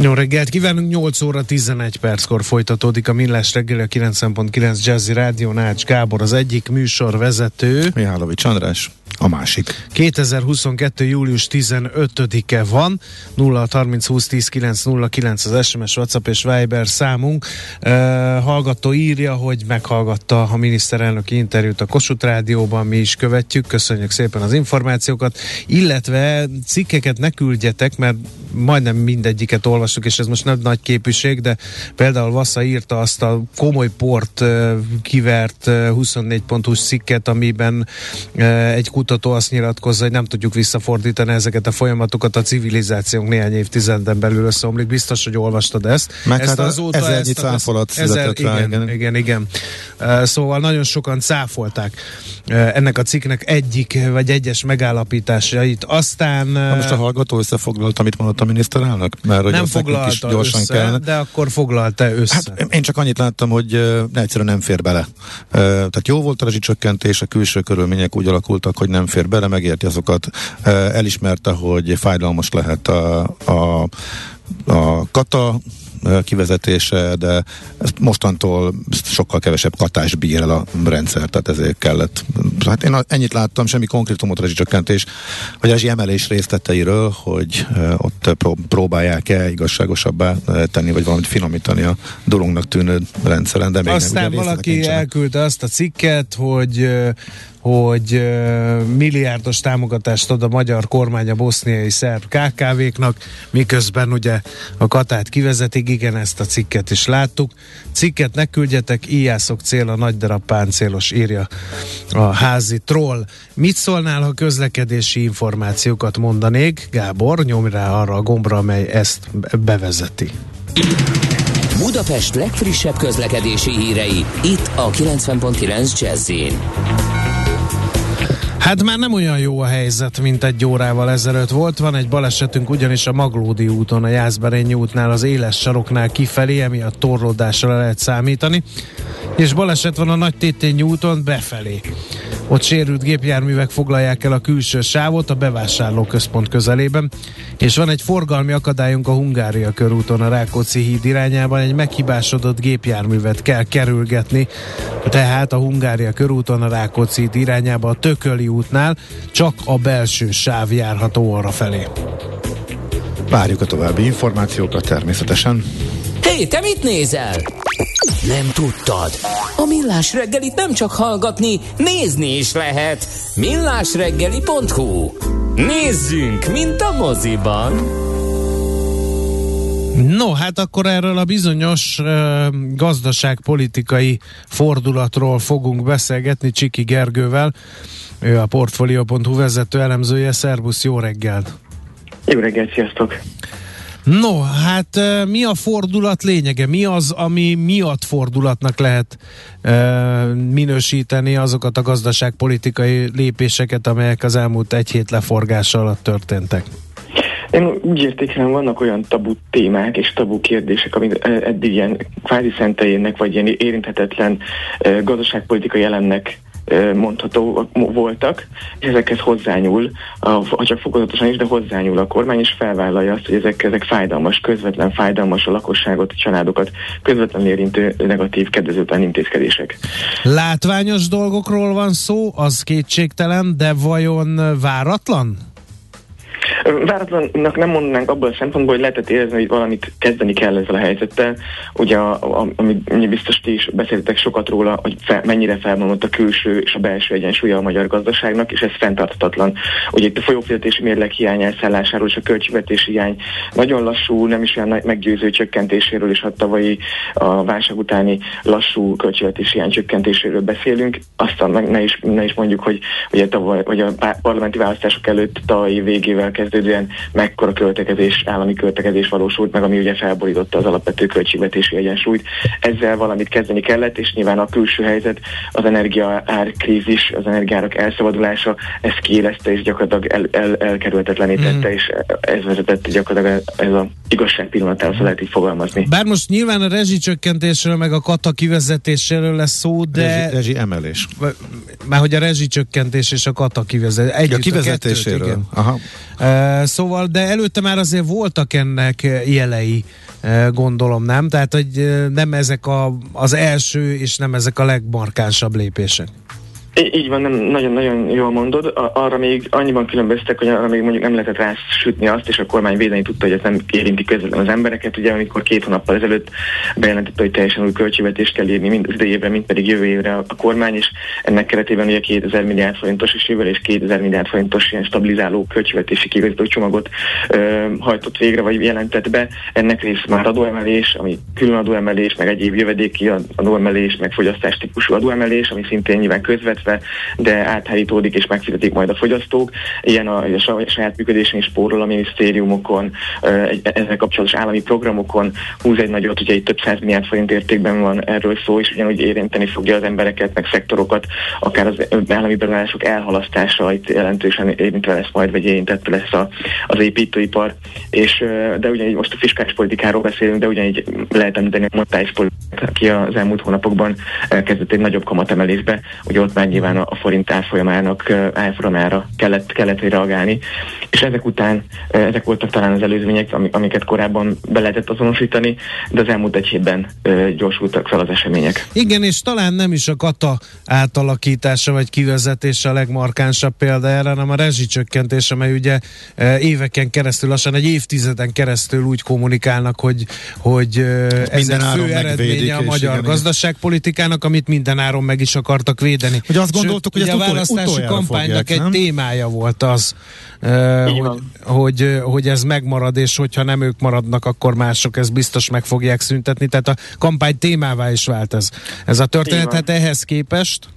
Jó reggelt kívánunk, 8 óra 11 perckor folytatódik a Millás reggeli a 9.9 Jazzy Rádió Nács Gábor az egyik műsorvezető. Mihálovics András a másik. 2022. július 15-e van, 0 30 20 10 9 0 9 az SMS, WhatsApp és Viber számunk. Uh, hallgató írja, hogy meghallgatta a miniszterelnöki interjút a Kossuth Rádióban, mi is követjük, köszönjük szépen az információkat, illetve cikkeket ne küldjetek, mert majdnem mindegyiket olvasok, és ez most nem nagy képűség, de például Vassa írta azt a komoly port kivert uh, 24.20 cikket, amiben egy kutató azt nyilatkozza, hogy nem tudjuk visszafordítani ezeket a folyamatokat, a civilizációnk néhány évtizeden belül összeomlik. Biztos, hogy olvastad ezt. Meg ezt hát azóta ezer ezt cáfolat ezer, igen, igen, igen, igen. Uh, szóval nagyon sokan cáfolták uh, ennek a cikknek egyik vagy egyes megállapításait. Aztán... Uh, most a hallgató összefoglalta, amit mondott a miniszterelnök? Mert hogy nem foglalta is gyorsan össze, kellene. de akkor foglalta össze. Hát én csak annyit láttam, hogy uh, egyszerűen nem fér bele. Uh, tehát jó volt a rezsicsökkentés, a külső körülmények úgy alakultak, hogy nem fér bele, megérti azokat. Uh, elismerte, hogy fájdalmas lehet a, a a kata kivezetése, de ezt mostantól sokkal kevesebb katás bír el a rendszer, tehát ezért kellett. Hát én ennyit láttam, semmi konkrétumot rezsicsökkentés, vagy rezsi emelés részleteiről, hogy ott próbálják-e igazságosabbá tenni, vagy valamit finomítani a dolognak tűnő rendszeren, de még Aztán nem, valaki elküldte azt a cikket, hogy hogy milliárdos támogatást ad a magyar kormány a boszniai szerb KKV-knak, miközben ugye a Katát kivezetik, igen, ezt a cikket is láttuk. Cikket ne küldjetek, íjászok cél a nagy darab páncélos, írja a házi troll. Mit szólnál, ha közlekedési információkat mondanék? Gábor, nyomj rá arra a gombra, amely ezt bevezeti. Budapest legfrissebb közlekedési hírei, itt a 90.9 jazz Hát már nem olyan jó a helyzet, mint egy órával ezelőtt volt. Van egy balesetünk ugyanis a Maglódi úton, a Jászberényi útnál, az éles saroknál kifelé, emiatt torlódásra lehet számítani. És baleset van a Nagy Tétényi úton befelé. Ott sérült gépjárművek foglalják el a külső sávot a bevásárlóközpont közelében, és van egy forgalmi akadályunk a Hungária körúton a Rákóczi híd irányában, egy meghibásodott gépjárművet kell kerülgetni, tehát a Hungária körúton a Rákóczi híd irányába a Tököli útnál csak a belső sáv járható arra felé. Várjuk a további információkat természetesen. Hé, hey, te mit nézel? Nem tudtad? A Millás reggelit nem csak hallgatni, nézni is lehet. millásreggeli.hu Nézzünk, mint a moziban! No, hát akkor erről a bizonyos uh, gazdaságpolitikai fordulatról fogunk beszélgetni Csiki Gergővel. Ő a Portfolio.hu vezető elemzője. Szervusz, jó reggelt! Jó reggelt, sziasztok! No, hát mi a fordulat lényege? Mi az, ami miatt fordulatnak lehet uh, minősíteni azokat a gazdaságpolitikai lépéseket, amelyek az elmúlt egy hét leforgása alatt történtek? Én úgy értékelem, vannak olyan tabu témák és tabu kérdések, amik eddig ilyen kvázi szentejének, vagy ilyen érinthetetlen gazdaságpolitikai elemnek mondható voltak, ezekhez hozzányúl, ha csak fokozatosan is, de hozzányúl a kormány, és felvállalja azt, hogy ezek, ezek fájdalmas, közvetlen fájdalmas a lakosságot, a családokat, közvetlenül érintő negatív, kedvezőtlen intézkedések. Látványos dolgokról van szó, az kétségtelen, de vajon váratlan? Váratlannak nem mondanánk abból a szempontból, hogy lehetett érezni, hogy valamit kezdeni kell ezzel a helyzettel. Ugye, a, a, ami biztos ti is beszéltek sokat róla, hogy fel, mennyire felmondott a külső és a belső egyensúlya a magyar gazdaságnak, és ez fenntarthatatlan. Ugye itt a folyófizetési mérleg hiány elszállásáról és a költségvetési hiány nagyon lassú, nem is olyan meggyőző csökkentéséről és a tavalyi a válság utáni lassú költségvetési hiány csökkentéséről beszélünk. Aztán ne is, ne is mondjuk, hogy ugye tavaly, vagy a parlamenti választások előtt tavalyi végével kezdődően mekkora költekezés, állami költekezés valósult meg, ami ugye felborította az alapvető költségvetési egyensúlyt. Ezzel valamit kezdeni kellett, és nyilván a külső helyzet, az energia krízis, az energiárak elszabadulása, ezt kiélezte és gyakorlatilag el, el, elkerülhetetlené tette, mm. és ez vezetett gyakorlatilag ez a igazság pillanatához, lehet így fogalmazni. Bár most nyilván a rezsicsökkentésről, meg a kata kivezetéséről lesz szó, de... Rezsi, rezsi emelés. Már hogy a rezsicsökkentés és a kata kivezetés. Együtt a kivezetéséről. A kettőt, Aha. Szóval, de előtte már azért voltak ennek jelei, gondolom, nem? Tehát, hogy nem ezek a, az első, és nem ezek a legmarkánsabb lépések. Így van, nagyon-nagyon jól mondod. Arra még annyiban különböztek, hogy arra még mondjuk nem lehetett rásütni azt, és a kormány védeni tudta, hogy ez nem érinti közvetlenül az embereket. Ugye amikor két hónappal ezelőtt bejelentette, hogy teljesen új költségvetést kell írni mind az idejévre, mind pedig jövő évre a kormány, és ennek keretében ugye 2000 milliárd forintos is jövő, és 2000 milliárd forintos ilyen stabilizáló költségvetési kigazító csomagot ö, hajtott végre, vagy jelentett be. Ennek rész már adóemelés, ami külön adóemelés, meg egyéb jövedéki adóemelés, meg fogyasztás típusú adóemelés, ami szintén nyilván közvetve illetve de áthárítódik és megfizetik majd a fogyasztók. Ilyen a, a saját működésen is spórol a minisztériumokon, ezzel kapcsolatos állami programokon húz egy nagyot, ugye itt több száz milliárd forint értékben van erről szó, és ugyanúgy érinteni fogja az embereket, meg szektorokat, akár az állami beruházások elhalasztása itt jelentősen érintve lesz majd, vagy érintette lesz a, az építőipar. És, de ugyanígy most a fiskális politikáról beszélünk, de ugyanígy lehet említeni a monetáris politikát, aki az elmúlt hónapokban kezdett egy nagyobb kamatemelésbe, ugye ott már nyilván a forint árfolyamának árfolyamára kellett, kellett reagálni, és ezek után ezek voltak talán az előzmények, amiket korábban be lehetett azonosítani, de az elmúlt egy hétben gyorsultak fel az események. Igen, és talán nem is a kata átalakítása vagy kivezetése a legmarkánsabb példa erre, hanem a rezsicsökkentés, amely ugye éveken keresztül, lassan egy évtizeden keresztül úgy kommunikálnak, hogy, hogy ez a fő eredménye a magyar igen, gazdaságpolitikának, amit minden áron meg is akartak védeni. Ugye azt gondoltuk, Sőt, hogy ez a választási kampánynak fogják, egy nem? témája volt az, hogy, hogy, hogy ez megmarad, és hogyha nem ők maradnak, akkor mások ezt biztos meg fogják szüntetni. Tehát a kampány témává is vált ez. Ez a történet, hát ehhez képest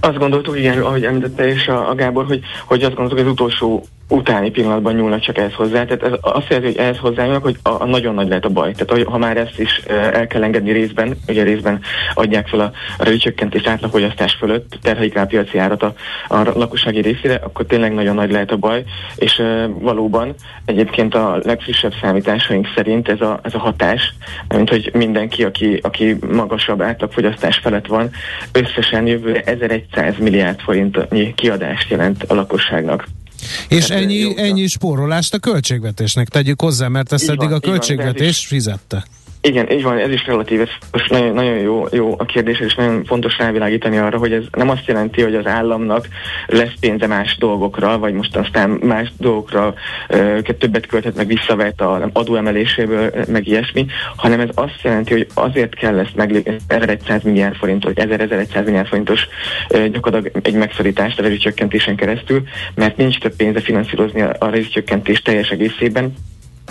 azt gondoltuk, igen, ahogy említette is a, a Gábor, hogy, hogy azt gondoltuk, hogy az utolsó utáni pillanatban nyúlnak csak ehhez hozzá. Tehát ez azt jelenti, hogy ehhez hozzányúlnak, hogy a, a nagyon nagy lehet a baj. Tehát ha már ezt is el kell engedni részben, ugye részben adják fel a, a rezsicsökkentés átlagfogyasztás fölött, terhelik rá a piaci árat a, a lakossági részére, akkor tényleg nagyon nagy lehet a baj, és e, valóban egyébként a legfrissebb számításaink szerint ez a, ez a hatás, mint hogy mindenki, aki, aki magasabb átlagfogyasztás felett van, összesen jövőre 1100 milliárd forintnyi kiadást jelent a lakosságnak. És hát, ennyi, ennyi spórolást a költségvetésnek tegyük hozzá, mert ezt eddig van, a költségvetés van, fizette. Igen, így van, ez is relatív, ez most nagyon, nagyon jó, jó a kérdés, és nagyon fontos rávilágítani arra, hogy ez nem azt jelenti, hogy az államnak lesz pénze más dolgokra, vagy most aztán más dolgokra többet költhet meg visszavett a adóemeléséből, meg ilyesmi, hanem ez azt jelenti, hogy azért kell ezt meg 1100 milliárd forint, vagy 1100 milliárd forintos gyakorlatilag egy megszorítást a rezsicsökkentésen keresztül, mert nincs több pénze finanszírozni a, rezsicsökkentést teljes egészében,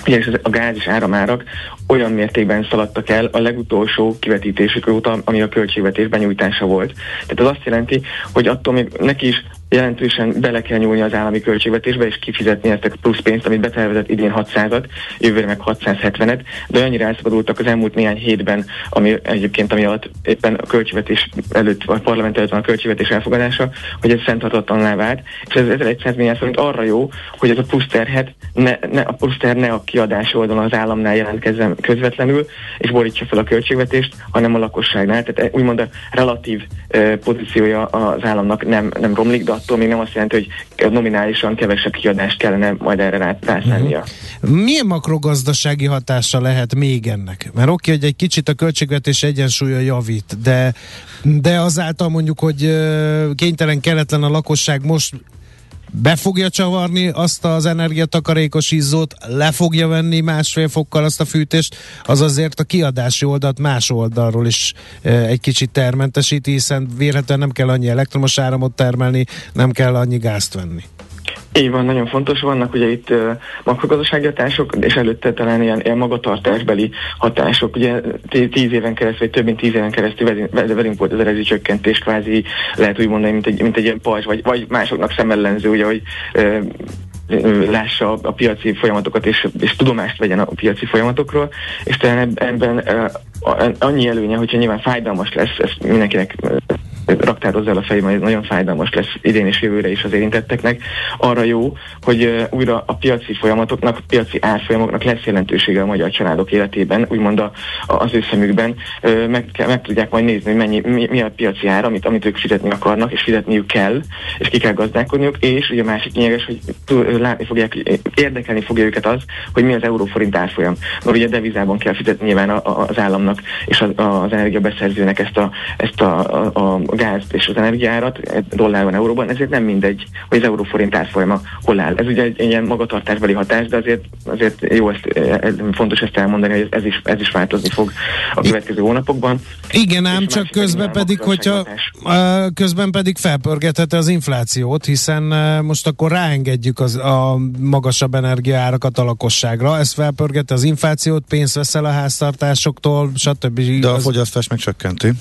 ugyanis a gáz és áramárak olyan mértékben szaladtak el a legutolsó kivetítésük óta, ami a költségvetés benyújtása volt. Tehát az azt jelenti, hogy attól még neki is jelentősen bele kell nyúlni az állami költségvetésbe, és kifizetni ezt a plusz pénzt, amit betervezett idén 600-at, jövőre meg 670-et, de annyira elszabadultak az elmúlt néhány hétben, ami egyébként ami alatt éppen a költségvetés előtt, vagy parlament előtt van a költségvetés elfogadása, hogy ez fenntartatlanná vált, és ez 1100 milliárd forint arra jó, hogy ez a plusz terhet, ne, ne, a plusz ter ne a kiadás oldalon az államnál jelentkezzen közvetlenül, és borítsa fel a költségvetést, hanem a lakosságnál. Tehát úgymond a relatív uh, pozíciója az államnak nem, nem romlik, de attól még nem azt jelenti, hogy nominálisan kevesebb kiadást kellene majd erre rászállnia. Uh-huh. Milyen makrogazdasági hatása lehet még ennek? Mert oké, hogy egy kicsit a költségvetés egyensúlya javít, de, de azáltal mondjuk, hogy kénytelen, kelletlen a lakosság most be fogja csavarni azt az energiatakarékos izzót, le fogja venni másfél fokkal azt a fűtést, az azért a kiadási oldalt más oldalról is e, egy kicsit termentesíti, hiszen vérhetően nem kell annyi elektromos áramot termelni, nem kell annyi gázt venni. Így van, nagyon fontos. Vannak ugye itt makrogazdasági hatások, és előtte talán ilyen, ilyen magatartásbeli hatások. Ugye tíz éven keresztül, vagy több mint tíz éven keresztül velünk volt az erezi csökkentés, kvázi lehet úgy mondani, mint egy, mint egy ilyen pajzs, vagy, vagy másoknak szemellenző, ugye, hogy uh, lássa a piaci folyamatokat, és, és tudomást vegyen a piaci folyamatokról, és talán ebben annyi előnye, hogyha nyilván fájdalmas lesz, ez mindenkinek raktározza el a fejében, ez nagyon fájdalmas lesz idén és jövőre is az érintetteknek. Arra jó, hogy újra a piaci folyamatoknak, a piaci árfolyamoknak lesz jelentősége a magyar családok életében, úgymond a, az ő szemükben. Meg, meg tudják majd nézni, hogy mennyi, mi, mi a piaci ár, amit, amit ők fizetni akarnak, és fizetniük kell, és ki kell gazdálkodniuk, és ugye a másik lényeges, hogy látni fogják, érdekelni fogja őket az, hogy mi az euróforint árfolyam. Mert ugye devizában kell fizetni nyilván az államnak és az, az energiabeszerzőnek ezt a, ezt a, a, a gázt és az energiárat dollárban, euróban, ezért nem mindegy, hogy az euróforint árfolyama hol áll. Ez ugye egy, egy ilyen magatartásbeli hatás, de azért, azért jó, ezt, ez, fontos ezt elmondani, hogy ez is, ez is változni fog a következő hónapokban. Igen, ám csak közben pedig, hogyha közben pedig felpörgethette az inflációt, hiszen most akkor ráengedjük az, a magasabb energiaárakat a lakosságra, ez felpörgette az inflációt, pénzt veszel a háztartásoktól, stb. De a fogyasztás megcsökkenti.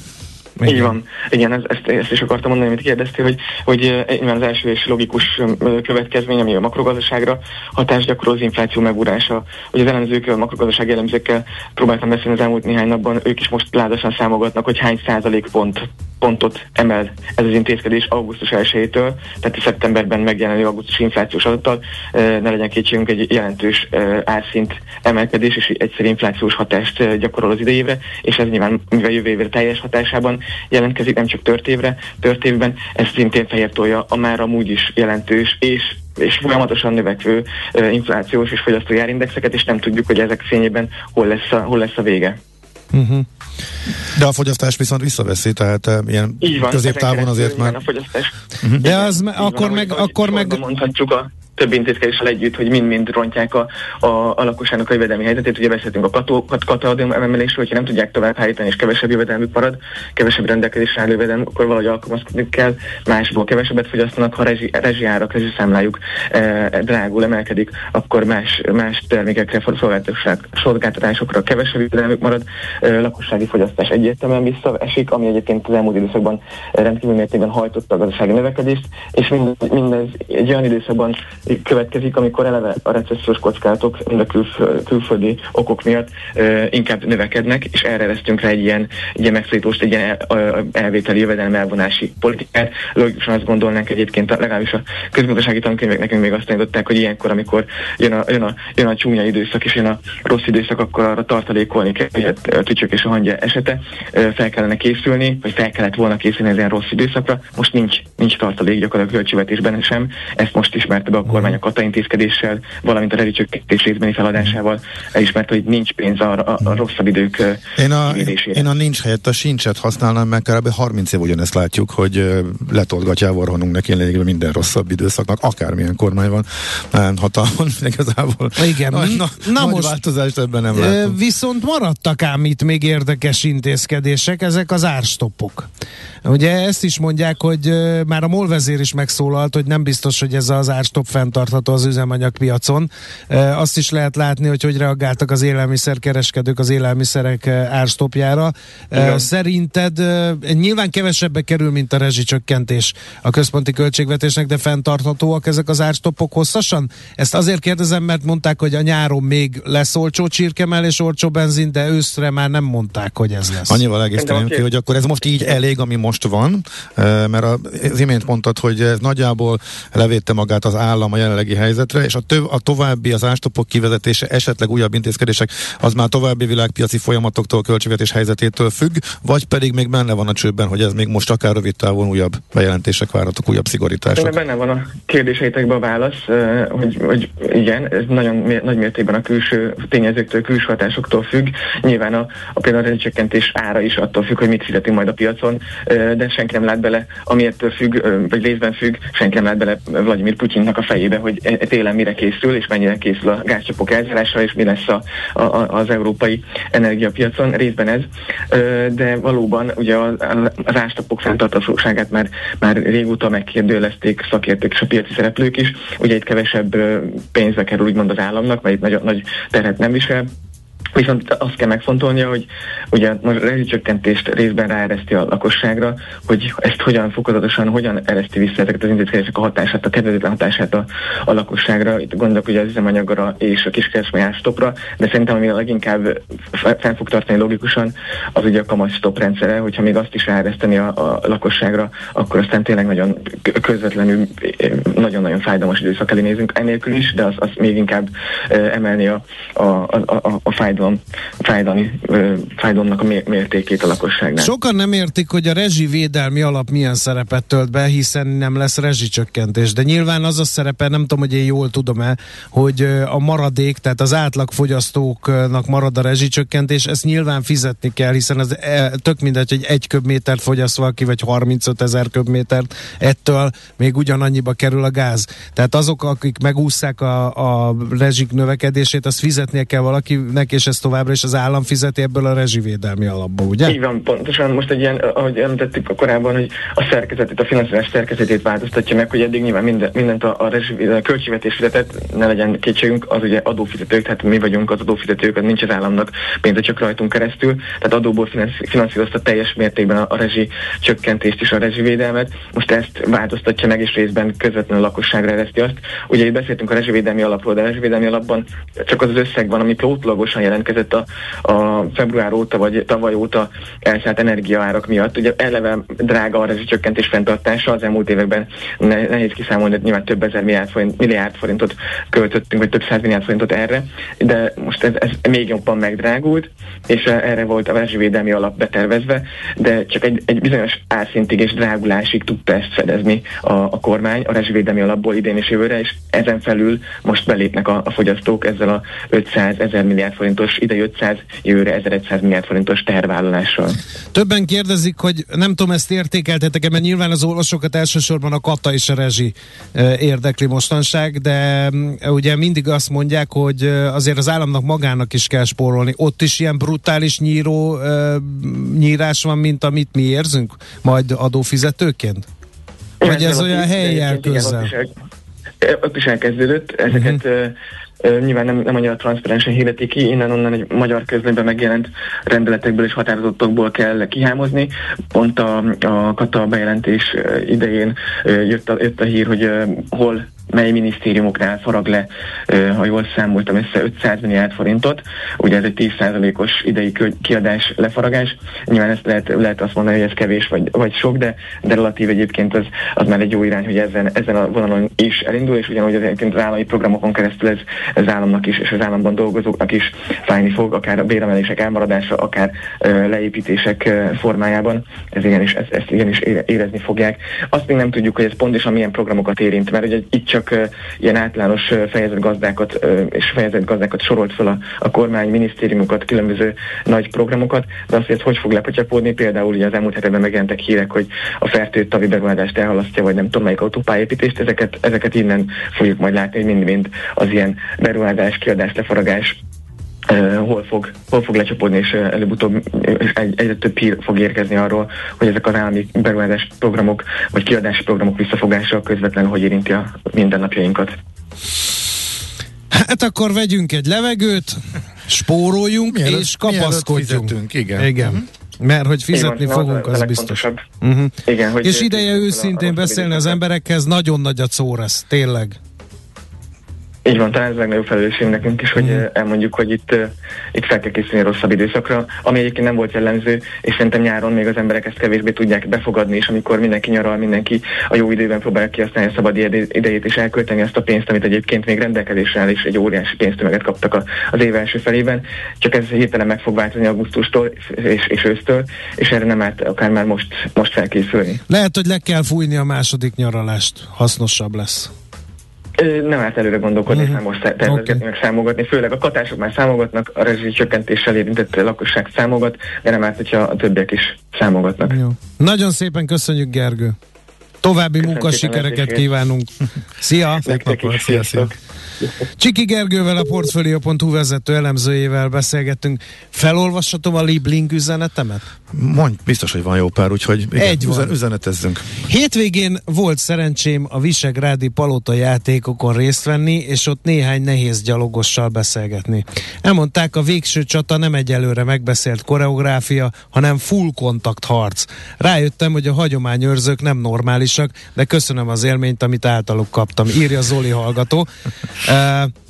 Igen. Így van. Igen, ez, ezt, ezt is akartam mondani, amit kérdeztél, hogy, hogy nyilván az első és logikus következmény, ami a makrogazdaságra hatást gyakorol az infláció megúrása. Hogy az elemzők, a makrogazdasági elemzőkkel próbáltam beszélni az elmúlt néhány napban, ők is most lázasan számogatnak, hogy hány százalékpont pontot emel ez az intézkedés augusztus 1-től, tehát szeptemberben megjelenő augusztus inflációs adattal, ne legyen kétségünk egy jelentős árszint emelkedés és egyszer inflációs hatást gyakorol az idejévre, és ez nyilván mivel jövő évre teljes hatásában jelentkezik, nem csak tört évre, tört évben, ez szintén fehér tolja a már amúgy is jelentős és és folyamatosan növekvő uh, inflációs és fogyasztói árindexeket, és nem tudjuk, hogy ezek fényében hol lesz a, hol lesz a vége. Uh-huh. De a fogyasztás viszont visszaveszi, tehát uh, ilyen középtávon azért már... A fogyasztás. Uh-huh. De az me- akkor van, meg... Akkor meg... Mondhatjuk a több intézkedéssel együtt, hogy mind-mind rontják a, a, a lakosságnak a jövedelmi helyzetét. Ugye beszéltünk a katadéum emelésről, hogyha nem tudják tovább hájítani, és kevesebb jövedelmük marad, kevesebb rendelkezésre álló jövedelem, akkor valahogy alkalmazkodni kell, másból kevesebbet fogyasztanak, ha rezsi, rezsiárak, rezsiszámlájuk e, drágul emelkedik, akkor más, más termékekre, szolgáltatásokra kevesebb jövedelmük marad, e, lakossági fogyasztás egyértelműen visszaesik, ami egyébként az elmúlt időszakban rendkívül mértékben hajtotta a gazdasági növekedést, és mindez, mindez egy olyan időszakban következik, amikor eleve a recessziós kockázatok a külf- külföldi okok miatt inkább növekednek, és erre lesztünk rá egy ilyen, egy ilyen megszólítóst, egy ilyen elvételi jövedelmi elvonási politikát. Logikusan azt gondolnánk egyébként, legalábbis a közgazdasági tankönyvek nekünk még azt tanították, hogy ilyenkor, amikor jön a, jön a, jön a csúnya időszak és jön a rossz időszak, akkor arra tartalékolni kell, hogy a tücsök és a hangya esete fel kellene készülni, vagy fel kellett volna készülni ilyen rossz időszakra. Most nincs, nincs tartalék gyakorlatilag a költségvetésben sem. Ezt most ismerte be a kormány a kata intézkedéssel, valamint a rezsicsökkentés részbeni feladásával elismerte, hogy nincs pénz a, a, a rosszabb idők én a, én a nincs helyett a sincset használnám, meg kb. 30 év ugyanezt látjuk, hogy letolgatja vorhanunk neki lényegében minden rosszabb időszaknak, akármilyen kormány van hatalmon, igazából. Igen, na, na, na nagy most változást ebben nem látunk. Viszont maradtak ám itt még érdekes intézkedések, ezek az árstoppok. Ugye ezt is mondják, hogy már a molvezér is megszólalt, hogy nem biztos, hogy ez az árstop fenntartható az üzemanyagpiacon. Azt is lehet látni, hogy hogy reagáltak az élelmiszerkereskedők az élelmiszerek árstopjára. Igen. Szerinted nyilván kevesebbe kerül, mint a rezsicsökkentés a központi költségvetésnek, de fenntarthatóak ezek az árstopok hosszasan? Ezt azért kérdezem, mert mondták, hogy a nyáron még lesz olcsó csirkemel és olcsó benzin, de őszre már nem mondták, hogy ez lesz. Annyival egészíteném ki, hogy akkor ez most így elég, ami most van, mert az imént mondtad, hogy ez nagyjából levédte magát az állam a jelenlegi helyzetre, és a, töv, a további az ástopok kivezetése, esetleg újabb intézkedések, az már további világpiaci folyamatoktól, költségvetés helyzetétől függ, vagy pedig még benne van a csőben, hogy ez még most akár rövid távon újabb bejelentések várhatók, újabb szigorítások. Hát, benne van a kérdéseitekben a válasz, hogy, hogy igen, ez nagyon nagy mértékben a külső tényezőktől, külső hatásoktól függ. Nyilván a, a például a csökkentés ára is attól függ, hogy mit fizetünk majd a piacon, de senki nem lát bele, ami ettől függ, vagy részben függ, senki nem lát bele Vladimir Putyinnak a fejébe, hogy e, télen mire készül, és mennyire készül a gázcsapok elzárása, és mi lesz a, a, az európai energiapiacon. Részben ez, de valóban ugye az, az ástapok fenntarthatóságát már, már régóta megkérdőlezték szakértők és a piaci szereplők is. Ugye itt kevesebb pénzbe kerül úgymond az államnak, mert itt nagy, nagy terhet nem visel, Viszont azt kell megfontolnia, hogy ugye a rezsicsökkentést részben ráereszti a lakosságra, hogy ezt hogyan fokozatosan, hogyan ereszti vissza ezeket az intézkedések a hatását, a kedvezőtlen hatását a, a lakosságra. Itt gondolok ugye az üzemanyagra és a kiskereskedelmi ástopra, de szerintem ami a leginkább fenn fog tartani logikusan, az ugye a kamatstop rendszere, hogyha még azt is ráereszteni a, a lakosságra, akkor aztán tényleg nagyon közvetlenül nagyon-nagyon fájdalmas időszak elé nézünk ennélkül is, de az, az még inkább emelni a, a, a, a, a fájdalom fájdalmi, fájdalomnak a mértékét a lakosságnál. Sokan nem értik, hogy a rezsivédelmi alap milyen szerepet tölt be, hiszen nem lesz rezsicsökkentés. De nyilván az a szerepe, nem tudom, hogy én jól tudom-e, hogy a maradék, tehát az átlagfogyasztóknak marad a rezsicsökkentés, ezt nyilván fizetni kell, hiszen az e, tök mindegy, hogy egy köbmétert fogyaszt valaki, vagy 35 ezer köbmétert, ettől még ugyanannyiba kerül a gáz. Tehát azok, akik megúszszák a, a rezsik növekedését, azt fizetnie kell valakinek, és ez továbbra is az állam fizeti ebből a rezsivédelmi alapból, ugye? Így van, pontosan. Most egy ilyen, ahogy említettük korábban, hogy a szerkezetét, a finanszírozás szerkezetét változtatja meg, hogy eddig nyilván minden, mindent a, a, rezsi, a költségvetés fizetett, ne legyen kétségünk, az ugye adófizetők, tehát mi vagyunk az adófizetők, az nincs az államnak pénze csak rajtunk keresztül, tehát adóból finanszírozta teljes mértékben a, a rezsi csökkentést és a rezsivédelmet. Most ezt változtatja meg, és részben közvetlenül a lakosságra ereszti azt. Ugye itt beszéltünk a rezsivédelmi alapról, de a rezsivédelmi alapban csak az az összeg van, ami pótlagosan jelentkezett a, a február óta vagy tavaly óta elszállt energiaárak miatt. Ugye eleve drága a rezsicsökkentés fenntartása, az elmúlt években nehéz kiszámolni, hogy nyilván több ezer milliárd, forint, milliárd forintot költöttünk, vagy több száz milliárd forintot erre, de most ez, ez még jobban megdrágult, és erre volt a rezsivédelmi alap betervezve, de csak egy, egy bizonyos árszintig és drágulásig tudta ezt fedezni a, a kormány a rezsivédelmi alapból idén és jövőre, és ezen felül most belépnek a, a fogyasztók ezzel a 500 ezer milliárd forint forintos, ide 500, jövőre 1100 milliárd forintos tehervállalással. Többen kérdezik, hogy nem tudom, ezt értékeltetek mert nyilván az olvasókat elsősorban a kata és a rezsi érdekli mostanság, de ugye mindig azt mondják, hogy azért az államnak magának is kell spórolni. Ott is ilyen brutális nyíró nyírás van, mint amit mi érzünk, majd adófizetőként? Vagy ez olyan helyjel közel? Ott is, el, ott is elkezdődött, ezeket uh-huh nyilván nem, nem annyira transzparensen hirdeti ki, innen-onnan egy magyar közlönyben megjelent rendeletekből és határozatokból kell kihámozni. Pont a, a kata bejelentés idején jött a, jött a hír, hogy hol mely minisztériumoknál farag le, ha jól számoltam össze, 500 milliárd forintot. Ugye ez egy 10%-os idei kiadás lefaragás. Nyilván ezt lehet, lehet azt mondani, hogy ez kevés vagy, vagy sok, de, de relatív egyébként az, az már egy jó irány, hogy ezen, ezen a vonalon is elindul, és ugyanúgy az egyébként az állami programokon keresztül ez, ez államnak is, és az államban dolgozóknak is fájni fog, akár a béremelések elmaradása, akár leépítések formájában. Ez igenis, ezt, ezt igenis érezni fogják. Azt még nem tudjuk, hogy ez pontosan milyen programokat érint, mert ugye itt csak csak ilyen általános fejezetgazdákat és fejezetgazdákat sorolt fel a, a kormány, minisztériumokat, különböző nagy programokat, de azt, hogy ez hogy fog lepacsapódni, például ugye az elmúlt hetekben megjelentek hírek, hogy a fertőt tavi beruházást elhalasztja, vagy nem tudom melyik autópályépítést, ezeket, ezeket innen fogjuk majd látni, hogy mind-mind az ilyen beruházás, kiadás, lefaragás hol fog, hol fog lecsapódni, és uh, előbb-utóbb egy, egyre több hír fog érkezni arról, hogy ezek az állami beruházás programok, vagy kiadási programok visszafogása közvetlenül hogy érinti a mindennapjainkat. Hát akkor vegyünk egy levegőt, spóroljunk mielőtt, és kapaszkodjunk. Igen. igen. Uh-huh. Mert hogy fizetni Igen, fogunk, az biztos. Uh-huh. Igen, hogy és ideje őszintén beszélni az emberekhez, nagyon nagy a szó lesz, tényleg. Így van, talán ez a legnagyobb felelősség nekünk is, hogy mm. elmondjuk, hogy itt, itt fel kell készülni rosszabb időszakra, ami egyébként nem volt jellemző, és szerintem nyáron még az emberek ezt kevésbé tudják befogadni, és amikor mindenki nyaral, mindenki a jó időben próbálja kihasználni a szabad idejét és elkölteni azt a pénzt, amit egyébként még rendelkezésre áll, és egy óriási pénztömeget kaptak a, az év első felében. Csak ez hirtelen meg fog változni augusztustól és, és ősztől, és erre nem állt akár már most, most felkészülni. Lehet, hogy le kell fújni a második nyaralást, hasznosabb lesz. Nem állt előre gondolkodni, uh-huh. számos tervezgetni, okay. meg számogatni. Főleg a katások már számogatnak, a rezsi csökkentéssel érintett lakosság számogat, de nem állt, hogyha a többiek is számogatnak. Jó. Nagyon szépen köszönjük, Gergő! További munkasikereket kívánunk. Szia! Szép napot! Sziasztok! Csiki Gergővel, a Portfolio.hu vezető elemzőjével beszélgettünk. Felolvashatom a Liblink üzenetemet? Mondj, biztos, hogy van jó pár, úgyhogy igen, Egy üzen, üzenetezzünk. Hétvégén volt szerencsém a Visegrádi Palota játékokon részt venni, és ott néhány nehéz gyalogossal beszélgetni. Elmondták, a végső csata nem egyelőre megbeszélt koreográfia, hanem full kontakt harc. Rájöttem, hogy a hagyományőrzők nem normálisak, de köszönöm az élményt, amit általuk kaptam. Írja Zoli hallgató.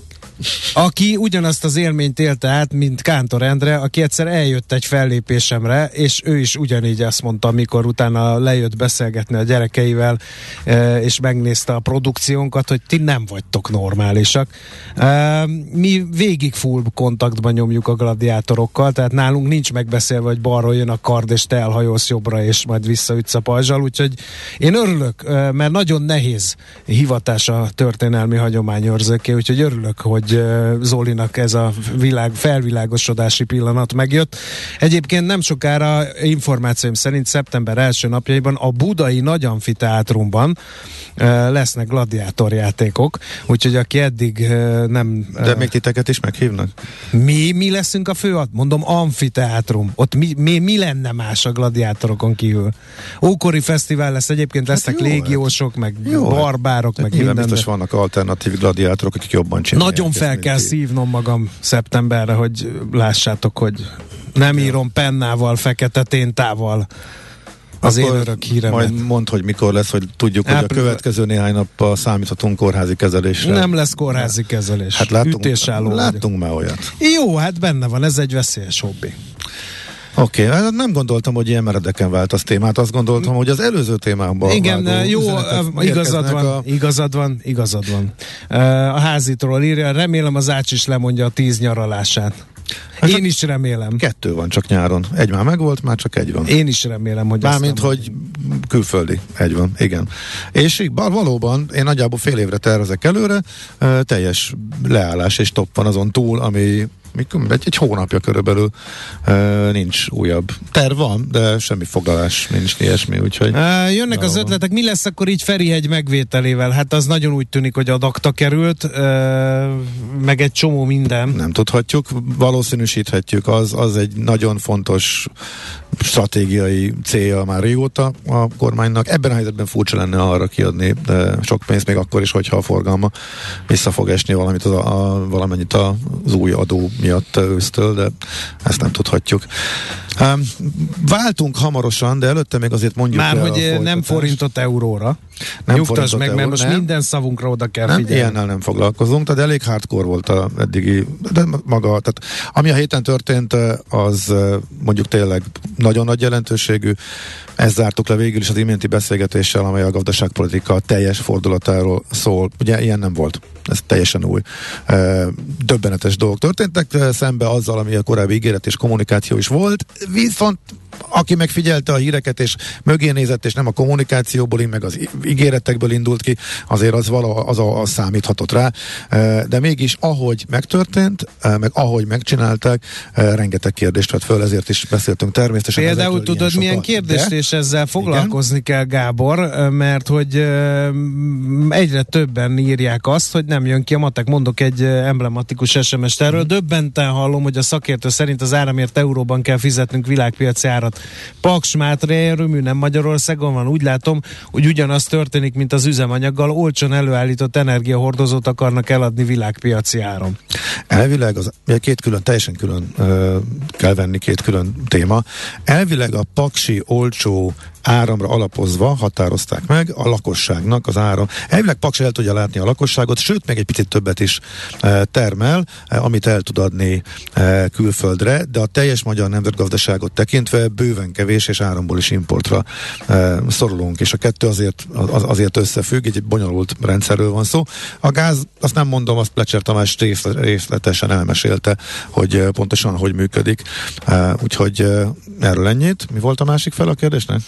Aki ugyanazt az élményt élte át, mint Kántor Endre, aki egyszer eljött egy fellépésemre, és ő is ugyanígy ezt mondta, amikor utána lejött beszélgetni a gyerekeivel, e, és megnézte a produkciónkat, hogy ti nem vagytok normálisak. E, mi végig full kontaktban nyomjuk a gladiátorokkal, tehát nálunk nincs megbeszélve, hogy balról jön a kard, és te elhajolsz jobbra, és majd visszaütsz a pajzsal, úgyhogy én örülök, e, mert nagyon nehéz hivatás a történelmi hagyományőrzőké, úgyhogy örülök, hogy hogy Zolinak ez a világ, felvilágosodási pillanat megjött. Egyébként nem sokára információim szerint szeptember első napjaiban a Budai Nagy Amfiteátrumban lesznek gladiátorjátékok, úgyhogy aki eddig nem... De még titeket is meghívnak? Mi, mi leszünk a fő, mondom amfiteátrum. Ott mi, mi, mi lenne más a gladiátorokon kívül? Ókori fesztivál lesz, egyébként lesznek hát jó, légiósok, meg jó, barbárok, meg minden. biztos vannak alternatív gladiátorok, akik jobban csinálják. Nagyon fel kell szívnom magam szeptemberre, hogy lássátok, hogy nem írom pennával, fekete téntával az én örök hírem. Majd mondd, hogy mikor lesz, hogy tudjuk, Április. hogy a következő néhány nappal számíthatunk kórházi kezelésre. Nem lesz kórházi kezelés. Hát látunk, Ütésálló láttunk már olyat. Jó, hát benne van, ez egy veszélyes hobbi. Oké, okay, hát nem gondoltam, hogy ilyen meredeken vált az témát, azt gondoltam, hogy az előző témában Igen, jó, igazad van, a... igazad van, igazad van. A házitról írja, remélem az Ács is lemondja a tíz nyaralását. Hát Én is remélem. Kettő van csak nyáron. Egy már megvolt, már csak egy van. Én is remélem, hogy Mármint, hogy külföldi. Egy van, igen. És így, valóban, én nagyjából fél évre tervezek előre, teljes leállás és top van azon túl, ami mikor, egy, egy hónapja körülbelül uh, nincs újabb. Terv van, de semmi foglalás nincs ilyesmi, úgyhogy... Uh, jönnek az ötletek, mi lesz akkor így Ferihegy megvételével? Hát az nagyon úgy tűnik, hogy a dakta került, uh, meg egy csomó minden. Nem tudhatjuk, valószínűsíthetjük, az, az egy nagyon fontos stratégiai célja már régóta a kormánynak. Ebben a helyzetben furcsa lenne arra kiadni de sok pénzt, még akkor is, hogyha a forgalma vissza fog esni valamit az a, a, valamennyit az új adó miatt ősztől, de ezt nem tudhatjuk. Um, váltunk hamarosan, de előtte még azért mondjuk Már, hogy nem forintot euróra. Nem Nyugtass meg, mert most nem. minden szavunkra oda kell nem, figyelni. Ilyennel nem foglalkozunk, tehát elég hardcore volt a eddigi, de maga, tehát ami a héten történt, az mondjuk tényleg nagyon nagy jelentőségű. Ezt zártuk le végül is az iménti beszélgetéssel, amely a gazdaságpolitika teljes fordulatáról szól. Ugye ilyen nem volt. Ez teljesen új. Döbbenetes dolgok történtek szembe azzal, ami a korábbi ígéret és kommunikáció is volt, viszont aki megfigyelte a híreket, és mögé nézett, és nem a kommunikációból, meg az ígéretekből indult ki, azért az vala, az, a, az számíthatott rá. De mégis, ahogy megtörtént, meg ahogy megcsinálták, rengeteg kérdést vett föl, ezért is beszéltünk természetesen. Például tudod, milyen kérdést, de? és ezzel foglalkozni igen? kell, Gábor, mert hogy egyre többen írják azt, hogy nem jön ki a matek. Mondok egy emblematikus SMS-t erről. Hmm. Döbbenten hallom, hogy a szakértő szerint az áramért euróban kell fizetnünk világpiaci árat árat. Paks erőmű nem Magyarországon van. Úgy látom, hogy ugyanaz történik, mint az üzemanyaggal. Olcsón előállított energiahordozót akarnak eladni világpiaci áron. Elvileg az két külön, teljesen külön ö, kell venni két külön téma. Elvileg a paksi olcsó áramra alapozva határozták meg a lakosságnak az ára. Elvileg Paks el tudja látni a lakosságot, sőt, meg egy picit többet is e, termel, e, amit el tud adni e, külföldre, de a teljes magyar nemzetgazdaságot tekintve bőven kevés, és áramból is importra szorulunk, és a kettő azért, az, azért összefügg, egy bonyolult rendszerről van szó. A gáz, azt nem mondom, azt Plecser Tamás részletesen elmesélte, hogy pontosan hogy működik, úgyhogy erről ennyit. Mi volt a másik fel a kérdésnek?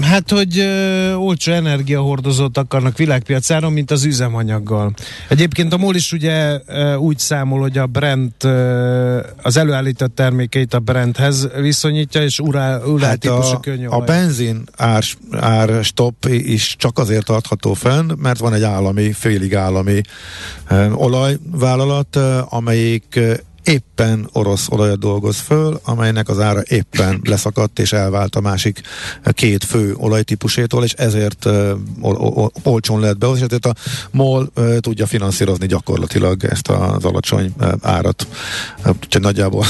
Hát, hogy ö, olcsó energiahordozót akarnak világpiacáron, mint az üzemanyaggal. Egyébként a MOL is ugye ö, úgy számol, hogy a Brent ö, az előállított termékeit a Brenthez viszonyítja, és urál, urál hát a, a benzin ár, ár stop is csak azért tartható fenn, mert van egy állami, félig állami ö, olajvállalat, ö, amelyik éppen orosz olajat dolgoz föl, amelynek az ára éppen leszakadt és elvált a másik két fő olajtípusétól, és ezért uh, olcsón lehet behozni, ezért a MOL uh, tudja finanszírozni gyakorlatilag ezt az alacsony uh, árat. Úgyhogy nagyjából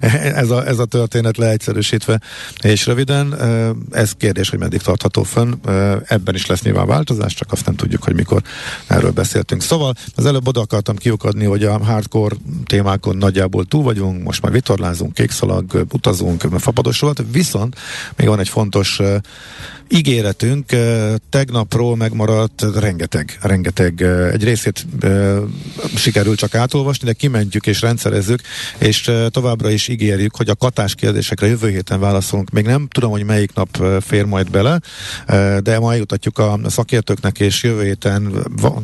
ez a, ez a történet leegyszerűsítve és röviden. Ez kérdés, hogy meddig tartható fönn. Ebben is lesz nyilván változás, csak azt nem tudjuk, hogy mikor erről beszéltünk. Szóval az előbb oda akartam kiukadni, hogy a hardcore témák témákon nagyjából túl vagyunk, most már vitorlázunk, kékszalag, utazunk, fapadosolat, viszont még van egy fontos uh, ígéretünk, uh, tegnapról megmaradt rengeteg, rengeteg, uh, egy részét uh, sikerül csak átolvasni, de kimentjük és rendszerezzük, és uh, továbbra is ígérjük, hogy a katás kérdésekre jövő héten válaszolunk. Még nem tudom, hogy melyik nap fér majd bele, uh, de ma eljutatjuk a szakértőknek, és jövő héten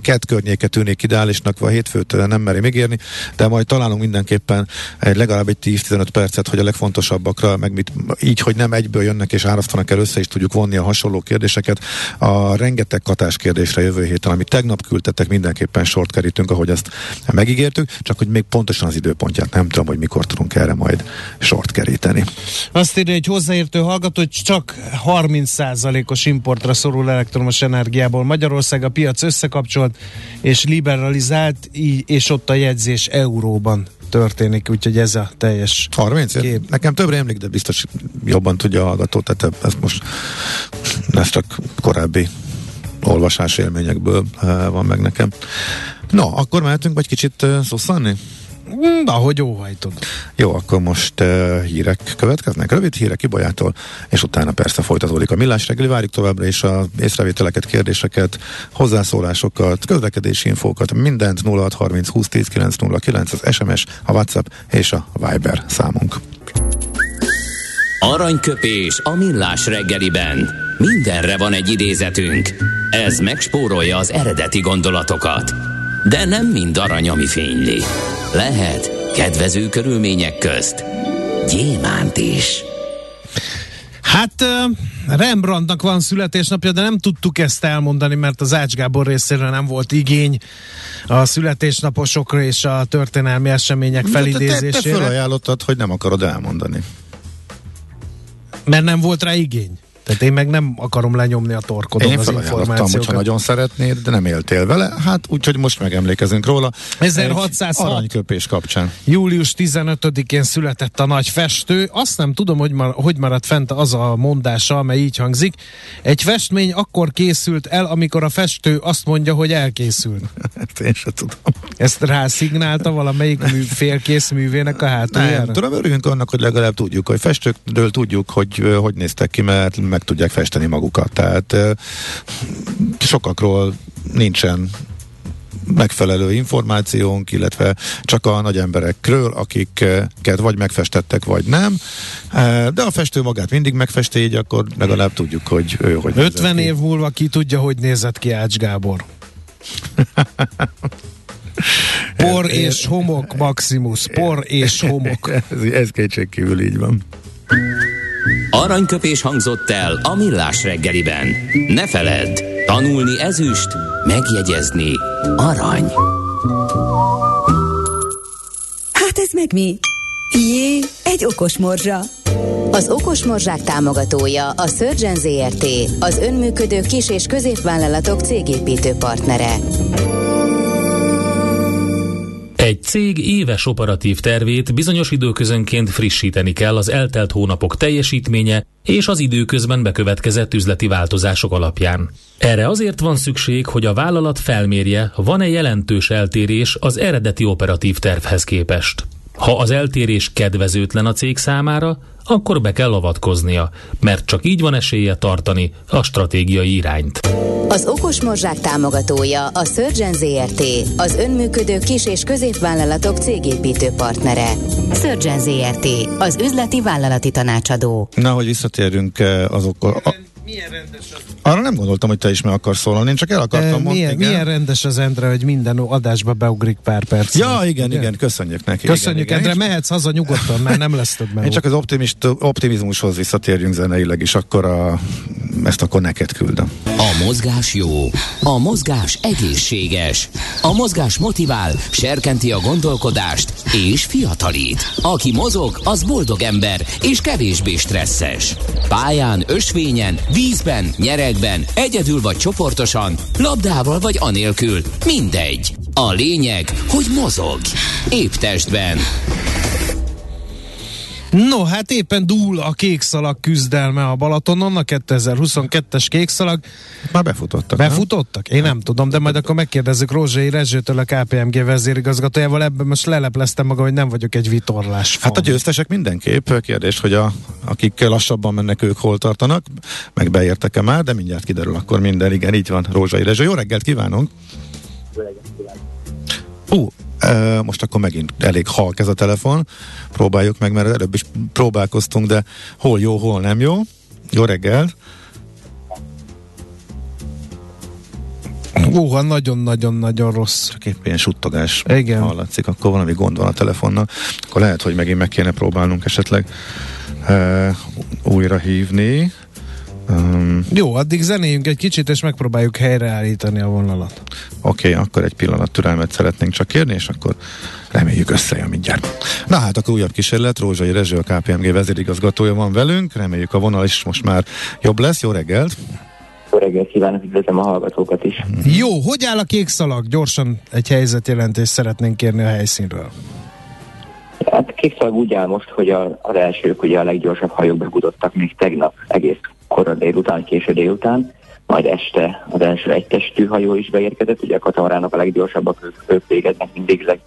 kett környéke tűnik ideálisnak, vagy hétfőt nem meri megérni, de majd találunk mindenképpen egy legalább egy 10-15 percet, hogy a legfontosabbakra, meg mit, így, hogy nem egyből jönnek és árasztanak el össze, és tudjuk vonni a hasonló kérdéseket. A rengeteg katás kérdésre jövő héten, amit tegnap küldtetek, mindenképpen sort kerítünk, ahogy ezt megígértük, csak hogy még pontosan az időpontját nem tudom, hogy mikor tudunk erre majd sort keríteni. Azt írja egy hozzáértő hallgató, hogy csak 30%-os importra szorul elektromos energiából. Magyarország a piac összekapcsolt és liberalizált, és ott a jegyzés euróban történik, úgyhogy ez a teljes 30? Kép. Nekem többre emlék, de biztos jobban tudja a hallgató, tehát ez most ez csak korábbi olvasás élményekből uh, van meg nekem. No, akkor mehetünk vagy kicsit uh, szusszanni? Ahogy óhajtod. Jó, akkor most uh, hírek következnek. Rövid hírek Ibolyától, és utána persze folytatódik a millás reggeli. Várjuk továbbra is a észrevételeket, kérdéseket, hozzászólásokat, közlekedési infókat, mindent 0630 20 10 909 az SMS, a WhatsApp és a Viber számunk. Aranyköpés a millás reggeliben. Mindenre van egy idézetünk. Ez megspórolja az eredeti gondolatokat. De nem mind arany, ami fényli. Lehet kedvező körülmények közt gyémánt is. Hát Rembrandtnak van születésnapja, de nem tudtuk ezt elmondani, mert az Ács Gábor részéről nem volt igény a születésnaposokra és a történelmi események felidézésére. Te, te, te felajánlottad, hogy nem akarod elmondani. Mert nem volt rá igény. Tehát én meg nem akarom lenyomni a torkodon én az információkat. hogyha nagyon szeretnéd, de nem éltél vele, hát úgyhogy most megemlékezünk róla. 1606 aranyköpés kapcsán. Július 15-én született a nagy festő. Azt nem tudom, hogy, mar- hogy maradt fent az a mondása, amely így hangzik. Egy festmény akkor készült el, amikor a festő azt mondja, hogy elkészült. Ezt én sem tudom. Ezt rászignálta valamelyik mű, félkész művének a hátuljára? Nem, tudom, örülünk annak, hogy legalább tudjuk, hogy festőkről tudjuk, hogy hogy néztek ki, mert meg tudják festeni magukat. Tehát sokakról nincsen megfelelő információnk, illetve csak a nagy emberekről, akiket vagy megfestettek, vagy nem. De a festő magát mindig megfesti, így akkor legalább tudjuk, hogy ő hogy 50 év múlva ki tudja, hogy nézett ki Ács Gábor. Por és homok, Maximus. Por és homok. ez, ez kétségkívül így van. Aranyköpés hangzott el a millás reggeliben. Ne feledd, tanulni ezüst, megjegyezni arany. Hát ez meg mi? Jé, egy okos morzsa. Az Okos Morzsák támogatója a Surgeon ZRT, az önműködő kis- és középvállalatok cégépítő partnere. Egy cég éves operatív tervét bizonyos időközönként frissíteni kell az eltelt hónapok teljesítménye és az időközben bekövetkezett üzleti változások alapján. Erre azért van szükség, hogy a vállalat felmérje, van-e jelentős eltérés az eredeti operatív tervhez képest. Ha az eltérés kedvezőtlen a cég számára, akkor be kell avatkoznia, mert csak így van esélye tartani a stratégiai irányt. Az Okos Morzsák támogatója a Surgeon ZRT, az önműködő kis- és középvállalatok cégépítő partnere. Surgeon ZRT, az üzleti vállalati tanácsadó. Na, hogy visszatérjünk eh, azokkal. A, Milyen rendes az, arra nem gondoltam, hogy te is meg akarsz szólalni, én csak el akartam e, mondani. milyen, igen. milyen rendes az Endre, hogy minden adásba beugrik pár perc. Ja, igen, igen, köszönjük neki. Köszönjük, igen, Endre, igen. mehetsz haza nyugodtan, mert nem lesz több Én csak az optimist, optimizmushoz visszatérjünk zeneileg, és akkor a, ezt akkor neked küldöm. A mozgás jó, a mozgás egészséges, a mozgás motivál, serkenti a gondolkodást és fiatalít. Aki mozog, az boldog ember és kevésbé stresszes. Pályán, ösvényen, vízben, nyeregben, egyedül vagy csoportosan, labdával vagy anélkül, mindegy. A lényeg, hogy mozog. Épp testben. No, hát éppen dúl a kékszalag küzdelme a Balatonon, a 2022-es kékszalag. Már befutottak. nem? Befutottak? Én nem tudom, de majd akkor megkérdezzük Rózsai Rezsőtől, a KPMG vezérigazgatójával. Ebben most lelepleztem magam, hogy nem vagyok egy vitorlás. Hát a győztesek mindenképp. Kérdés, hogy a, akik lassabban mennek, ők hol tartanak, meg beértek-e már, de mindjárt kiderül akkor minden. Igen, így van, Rózsai Rezső. Jó reggelt kívánunk! Ú, e, most akkor megint elég halk ez a telefon. Próbáljuk meg, mert előbb is próbálkoztunk, de hol jó, hol nem jó. Jó reggelt! Óha, nagyon-nagyon-nagyon rossz. Csak épp ilyen suttogás Igen. hallatszik, akkor valami gond van a telefonnal. Akkor lehet, hogy megint meg kéne próbálnunk esetleg e, újra hívni. Um, Jó, addig zenéljünk egy kicsit, és megpróbáljuk helyreállítani a vonalat. Oké, okay, akkor egy pillanat türelmet szeretnénk csak kérni, és akkor reméljük összejön mindjárt. Na hát, akkor újabb kísérlet, Rózsai Rezső, a KPMG vezérigazgatója van velünk, reméljük a vonal is most már jobb lesz, jó reggelt! Jó reggelt kívánok, üdvözlöm a hallgatókat is. Jó, hogy áll a kék szalag? Gyorsan egy helyzetjelentést szeretnénk kérni a helyszínről. Hát kékszalag úgy áll most, hogy a, az elsők ugye a leggyorsabb hajók befutottak még tegnap egész kora délután, késő délután, majd este az első egytestű hajó is beérkezett, ugye a katamaránok a leggyorsabbak, ők, ők végeznek mindig leg,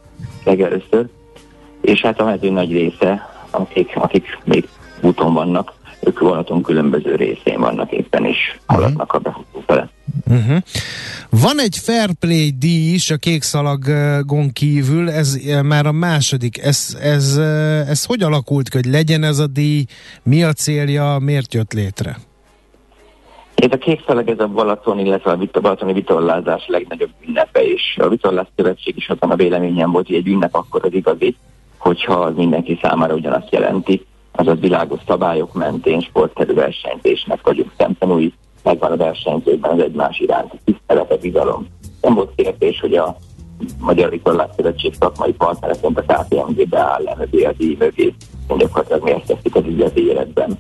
legelőször, és hát a mező nagy része, akik, akik még úton vannak, ők vonaton különböző részén vannak éppen, és haladnak a befutó fele. Uh-huh. Van egy fair play díj is a kék szalagon kívül, ez már a második. Ez, ez, eh, ez hogy alakult hogy legyen ez a díj? Mi a célja? Miért jött létre? Ez a kék szalag, ez a Balaton, illetve a vita, balatoni vitorlázás legnagyobb ünnepe, és a vitorlás szövetség is azon a véleményem volt, hogy egy ünnep akkor az igazi, hogyha az mindenki számára ugyanazt jelenti, azaz világos szabályok mentén sportszerű versenyzésnek vagyunk szemtanúi, megvan a versenyzőkben az egymás iránti tisztelete, bizalom. Nem volt kérdés, hogy a Magyar Vitorlás Szövetség szakmai partnereként a KPMG beáll le mögé a díj mögé, gyakorlatilag mi ezt tesszük az üzleti életben.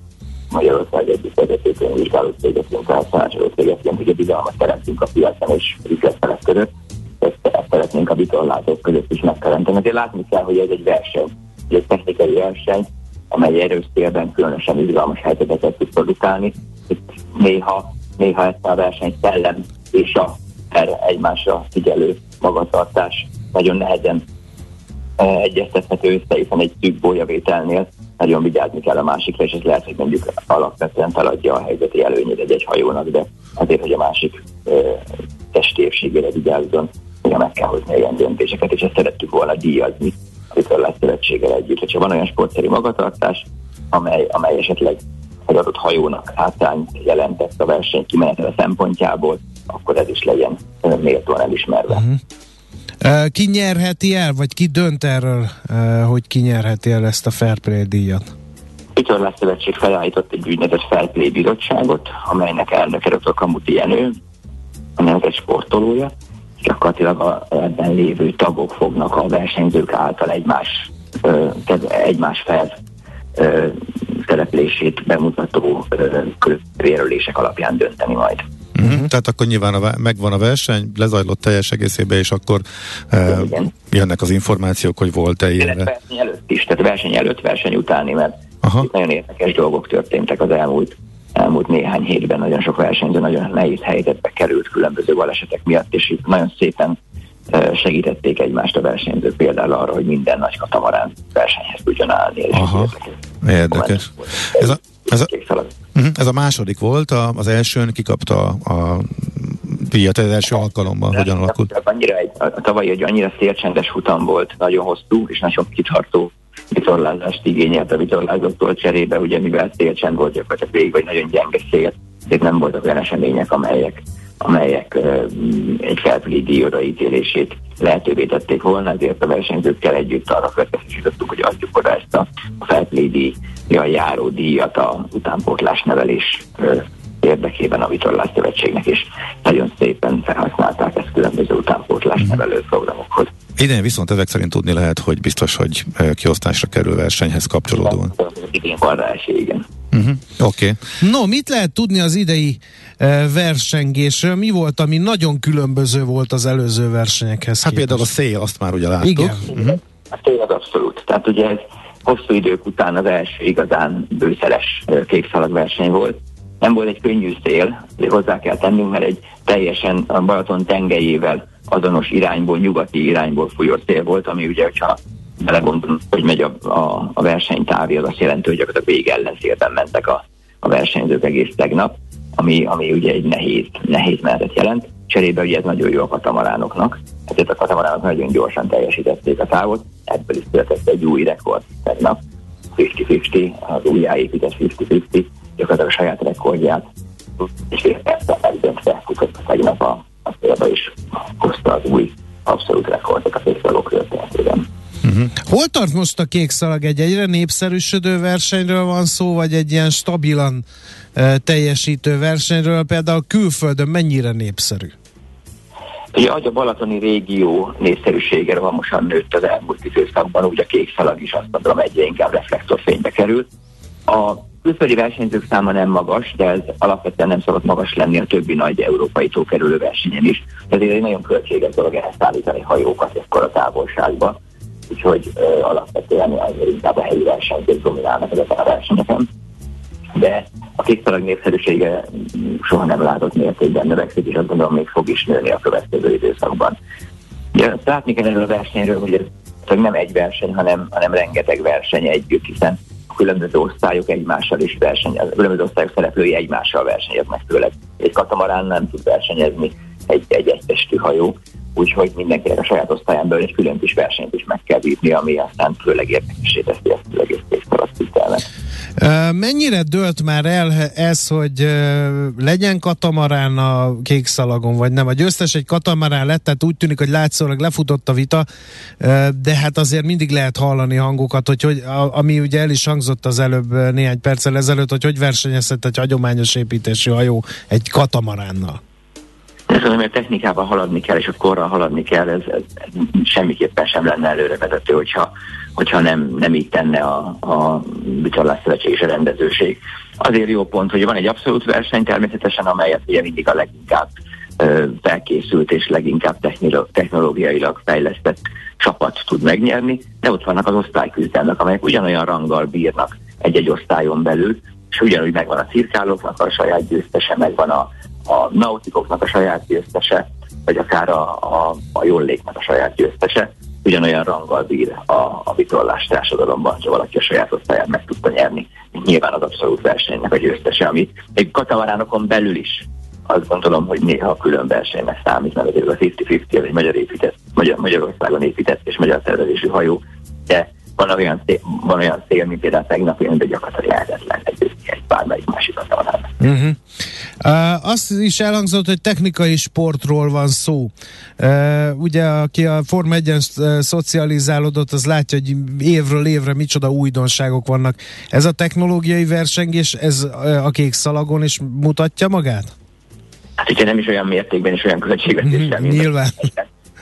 Magyarország egyik vezető könyvvizsgáló cégeként, tehát tanácsoló cégeként, hogy a bizalmat teremtünk a piacon és üzletfelek között. Ezt, ezt szeretnénk a vitorlázók között is megteremteni. Azért látni kell, hogy ez egy verseny, egy technikai verseny, amely erős térben különösen izgalmas helyzeteket tud produkálni. Itt néha, néha ezt a verseny szellem és a erre egymásra figyelő magatartás nagyon nehezen eh, egyeztethető össze, hiszen egy szűk bolyavételnél nagyon vigyázni kell a másikra, és ez lehet, hogy mondjuk alapvetően feladja a helyzeti előnyét egy-egy hajónak, de azért, hogy a másik e, testépségére vigyázzon, ugye meg kell hozni ilyen döntéseket, és ezt szerettük volna díjazni a Vitorlás Szövetséggel együtt. Hogyha van olyan sportszerű magatartás, amely, amely esetleg egy adott hajónak hátrányt jelentett a verseny kimenetele szempontjából, akkor ez is legyen ö, méltóan elismerve. Uh-huh. Ki nyerheti el, vagy ki dönt erről, hogy ki nyerheti el ezt a Fair Play díjat? Vitorlás Szövetség felállított egy úgynevezett Fair bizottságot, amelynek elnöke dr. Kamuti Jenő, amelynek egy sportolója, gyakorlatilag a, ebben lévő tagok fognak a versenyzők által egymás, ö, egymás fel ö, szereplését bemutató körülések alapján dönteni majd. Uh-huh. Tehát akkor nyilván a, megvan a verseny, lezajlott teljes egészében, és akkor uh, jönnek az információk, hogy volt-e ilyen. Verseny előtt is, tehát verseny előtt, verseny utáni, mert Aha. itt nagyon érdekes dolgok történtek az elmúlt elmúlt néhány hétben nagyon sok versenyző nagyon nehéz helyzetbe került különböző balesetek miatt, és itt nagyon szépen segítették egymást a versenyzők például arra, hogy minden nagy katamarán versenyhez tudjon állni. És Aha, érdekes. Ez a, ez, a, uh-huh, ez a második volt, a, az elsőn kikapta a díjat az első alkalommal, hogyan alakult? Annyira egy, a tavalyi egy annyira szélcsendes futam volt, nagyon hosszú és nagyon kitartó vitorlázást igényelt a vitorlázóktól cserébe, ugye mivel szélcsend volt gyakorlatilag végig, vagy nagyon gyenge szél, ezért nem voltak olyan események, amelyek, amelyek uh, egy felfili díj odaítélését lehetővé tették volna, ezért a versenyzőkkel együtt arra következtetítottuk, hogy adjuk oda ezt a, a felfili díjjal járó díjat a utánpótlás nevelés érdekében a Vitorlás Szövetségnek, és nagyon szépen felhasználták ezt különböző utánpótlás mhm. nevelő programokhoz. Idén viszont ezek szerint tudni lehet, hogy biztos, hogy kiosztásra kerül versenyhez kapcsolódóan. Idén van rá esély, igen. Uh-huh. Oké. Okay. No, mit lehet tudni az idei uh, versengésről? Mi volt, ami nagyon különböző volt az előző versenyekhez Hát képest? például a szél, azt már ugye láttuk. Igen. Uh-huh. A szél az abszolút. Tehát ugye ez hosszú idők után az első igazán bőszeles kékszalag volt. Nem volt egy könnyű szél, hozzá kell tennünk, mert egy teljesen a Balaton tengelyével azonos irányból, nyugati irányból fújó szél volt, ami ugye, hogyha belegondolunk, hogy megy a, a, a versenytávi, az azt jelenti, hogy gyakorlatilag végig ellenszélben mentek a, a versenyzők egész tegnap, ami, ami ugye egy nehéz, nehéz menetet jelent. Cserébe ugye ez nagyon jó a katamaránoknak, ezért a katamaránok nagyon gyorsan teljesítették a távot, ebből is született egy új rekord tegnap, 50-50, az újjáépített 50-50, gyakorlatilag a saját rekordját, és perccel megdöntve futott tegnap a a példa is hozta az új abszolút rekordot a kékszalagok történetében. Uh-huh. Hol tart most a kék szalag? Egy egyre népszerűsödő versenyről van szó, vagy egy ilyen stabilan uh, teljesítő versenyről? Például külföldön mennyire népszerű? Ugye, a Balatoni régió népszerűsége rohamosan nőtt az elmúlt időszakban, úgy a kék szalag is azt mondom egyre inkább reflektorfénybe kerül. A külföldi versenyzők száma nem magas, de ez alapvetően nem szokott magas lenni a többi nagy európai tókerülő versenyen is. Ezért egy nagyon költséges dolog ehhez szállítani hajókat ekkor a távolságba. Úgyhogy ö, alapvetően inkább a helyi versenyzők dominálnak ezeken a versenyeken. De a kékszalag népszerűsége soha nem látott mértékben növekszik, és azt gondolom még fog is nőni a következő időszakban. Ja, látni kell erről a versenyről, hogy ez nem egy verseny, hanem, hanem rengeteg verseny együtt, hiszen különböző osztályok egymással is versenyeznek, különböző osztályok szereplői egymással versenyeznek, főleg egy katamarán nem tud versenyezni egy, egy egytestű hajó, úgyhogy mindenkinek a saját osztályán belül egy külön kis versenyt is meg kell bírni, ami aztán főleg érdekessé teszi ezt az egész készkalasztitelmet. Mennyire dölt már el ez, hogy legyen katamarán a kék szalagon, vagy nem? A győztes egy katamarán lett, tehát úgy tűnik, hogy látszólag lefutott a vita, de hát azért mindig lehet hallani hangokat, hogy, hogy ami ugye el is hangzott az előbb néhány perccel ezelőtt, hogy hogy versenyezhet egy hagyományos építésű hajó egy katamaránnal. Ez az, hogy technikával haladni kell, és a korral haladni kell, ez, ez, semmiképpen sem lenne előrevezető, hogyha, hogyha nem, nem így tenne a, a Vitorlás Szövetség és a rendezőség. Azért jó pont, hogy van egy abszolút verseny természetesen, amelyet ugye mindig a leginkább felkészült és leginkább technológiailag fejlesztett csapat tud megnyerni, de ott vannak az osztályküzdelmek, amelyek ugyanolyan ranggal bírnak egy-egy osztályon belül, és ugyanúgy megvan a cirkálóknak a saját győztese, megvan a a nautikoknak a saját győztese, vagy akár a, a, a jólléknek a saját győztese, ugyanolyan ranggal bír a, a vitorlás társadalomban, ha valaki a saját osztályát meg tudta nyerni. Nyilván az abszolút versenynek a győztese, ami egy katamaránokon belül is azt gondolom, hogy néha a külön versenynek számít, mert a 50-50 egy magyar épített, Magyar, Magyarországon épített és magyar szervezésű hajó, de van olyan, szél, van olyan szél, mint például tegnap, de gyakorlatilag lehetetlen egy, egy bármelyik másik katamarán. Uh-huh. Uh, azt is elhangzott, hogy technikai sportról van szó. Uh, ugye, aki a Form 1 uh, szocializálódott, az látja, hogy évről évre micsoda újdonságok vannak. Ez a technológiai versengés, ez a kék szalagon is mutatja magát? Hát ugye nem is olyan mértékben és olyan költségvetéssel. Mm, nyilván.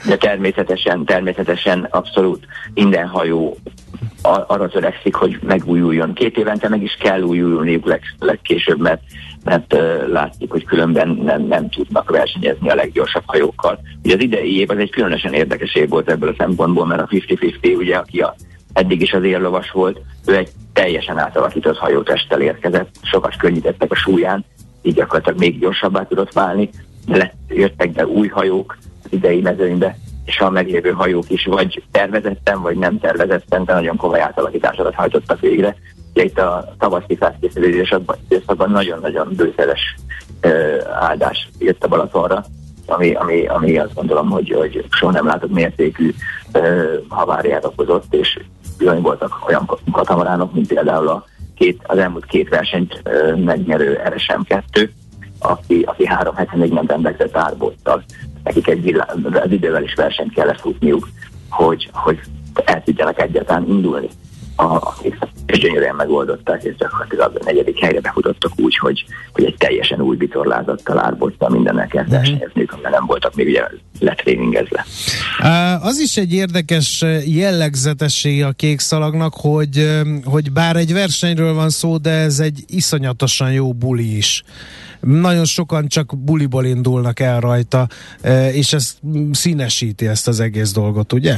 De természetesen, természetesen abszolút minden hajó arra törekszik, hogy megújuljon. Két évente meg is kell újulniuk leg, legkésőbb, mert, mert uh, látszik, hogy különben nem, nem tudnak versenyezni a leggyorsabb hajókkal. Ugye az idei év az egy különösen érdekes év volt ebből a szempontból, mert a 50-50, ugye, aki a, eddig is az érlovas volt, ő egy teljesen átalakított hajótesttel érkezett, sokat könnyítettek a súlyán, így gyakorlatilag még gyorsabbá tudott válni, de jöttek be új hajók idei mezőnybe, és a meglévő hajók is vagy tervezetten, vagy nem tervezetten, de nagyon komoly átalakításokat hajtottak végre. Ugye itt a tavaszi felkészülés időszakban nagyon-nagyon bőszeres áldás jött a Balatonra, ami, ami, ami azt gondolom, hogy, hogy soha nem látott mértékű haváriát okozott, és bizony voltak olyan katamaránok, mint például a két, az elmúlt két versenyt megnyerő RSM2, aki, aki három hete még nem rendelkezett árbottal. Nekik egy az idővel is versenyt kellett futniuk, hogy, hogy el tudjanak egyáltalán indulni a, a és gyönyörűen megoldották, és gyakorlatilag a negyedik helyre befutottak úgy, hogy, hogy egy teljesen új vitorlázattal árbottal mindennel kell uh-huh. versenyezniük, amivel nem voltak még ugye letréningezve. Az is egy érdekes jellegzetessége a kék szalagnak, hogy, hogy bár egy versenyről van szó, de ez egy iszonyatosan jó buli is nagyon sokan csak buliból indulnak el rajta, és ez színesíti ezt az egész dolgot, ugye?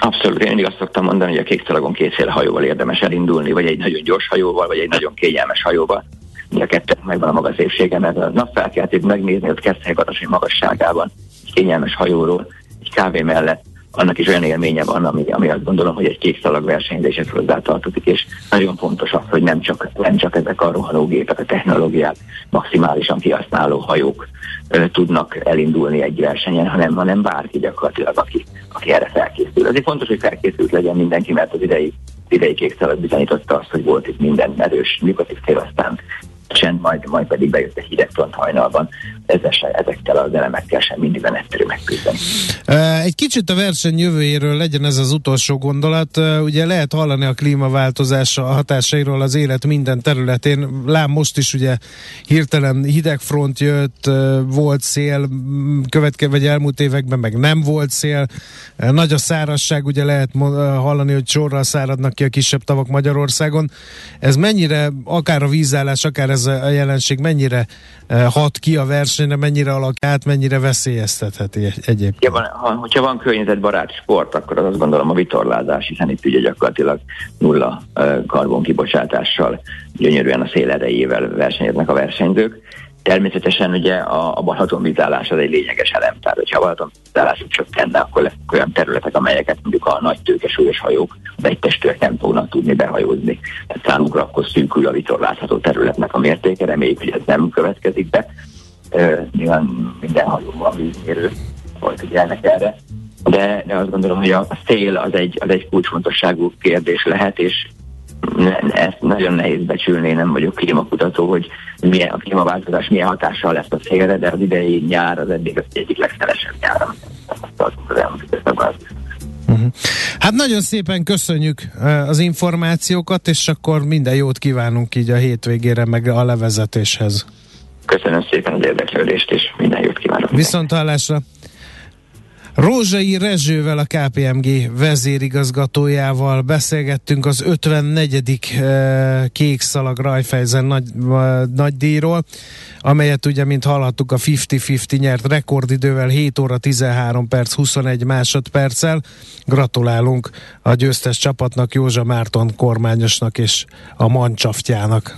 Abszolút, én mindig azt szoktam mondani, hogy a kék szalagon kétféle hajóval érdemes elindulni, vagy egy nagyon gyors hajóval, vagy egy nagyon kényelmes hajóval. Mind a kettőnek megvan a maga szépsége, mert a napfelkeltét megnézni, hogy Keszthely magasságában, kényelmes hajóról, egy kávé mellett annak is olyan élménye van, ami, ami azt gondolom, hogy egy kék szalag versenyzéshez hozzátartozik, és nagyon fontos az, hogy nem csak, nem csak ezek a rohanógépek, a technológiát maximálisan kihasználó hajók ö, tudnak elindulni egy versenyen, hanem, hanem bárki gyakorlatilag, aki, aki erre felkészül. Azért fontos, hogy felkészült legyen mindenki, mert az idei, idei kék szalag bizonyította azt, hogy volt itt minden erős nyugatív tél, aztán csend, majd, majd pedig bejött a hideg front hajnalban. Ezzel, ezekkel az elemekkel sem mindig van egyszerű megküzdeni. Egy kicsit a verseny jövőjéről legyen ez az utolsó gondolat. Ugye lehet hallani a klímaváltozás hatásairól az élet minden területén. Lám most is ugye hirtelen hidegfront jött, volt szél, következő vagy elmúlt években meg nem volt szél. Nagy a szárazság, ugye lehet hallani, hogy sorral száradnak ki a kisebb tavak Magyarországon. Ez mennyire, akár a vízállás, akár ez a jelenség mennyire hat ki a versenyre, mennyire alak át, mennyire veszélyeztetheti egyébként? Ja, van, ha, hogyha van környezetbarát sport, akkor az azt gondolom a vitorlázás, hiszen itt ugye gyakorlatilag nulla karbonkibocsátással gyönyörűen a szél erejével versenyeznek a versenyzők. Természetesen ugye a, a balatonvizálás az egy lényeges elem, tehát hogyha a balatonvizálásuk csökkenne, akkor lesznek olyan területek, amelyeket mondjuk a nagy tőkesúlyos hajók, de egy testőek nem fognak tudni behajózni. Tehát számukra akkor szűkül a vitorlázható területnek a mértéke, reméljük, hogy ez nem következik be. Nyilván minden hajóban vízmérő volt ennek erre. De, de azt gondolom, hogy a szél az egy, az egy kulcsfontosságú kérdés lehet, és ezt nagyon nehéz becsülni, nem vagyok klímakutató, hogy milyen, a klímaváltozás milyen hatással lesz a szélre, de az idei nyár az eddig az egyik legszelesebb nyár, Uh-huh. Hát nagyon szépen köszönjük az információkat, és akkor minden jót kívánunk így a hétvégére, meg a levezetéshez. Köszönöm szépen az érdeklődést, és minden jót kívánok. Viszont hallásra! Rózsai Rezsővel, a KPMG vezérigazgatójával beszélgettünk az 54. Eh, kék szalag Rajfejzen nagy, nagy díjról, amelyet ugye, mint hallhattuk, a 50-50 nyert rekordidővel 7 óra 13 perc 21 másodperccel. Gratulálunk a győztes csapatnak, Józsa Márton kormányosnak és a Mancsaftjának.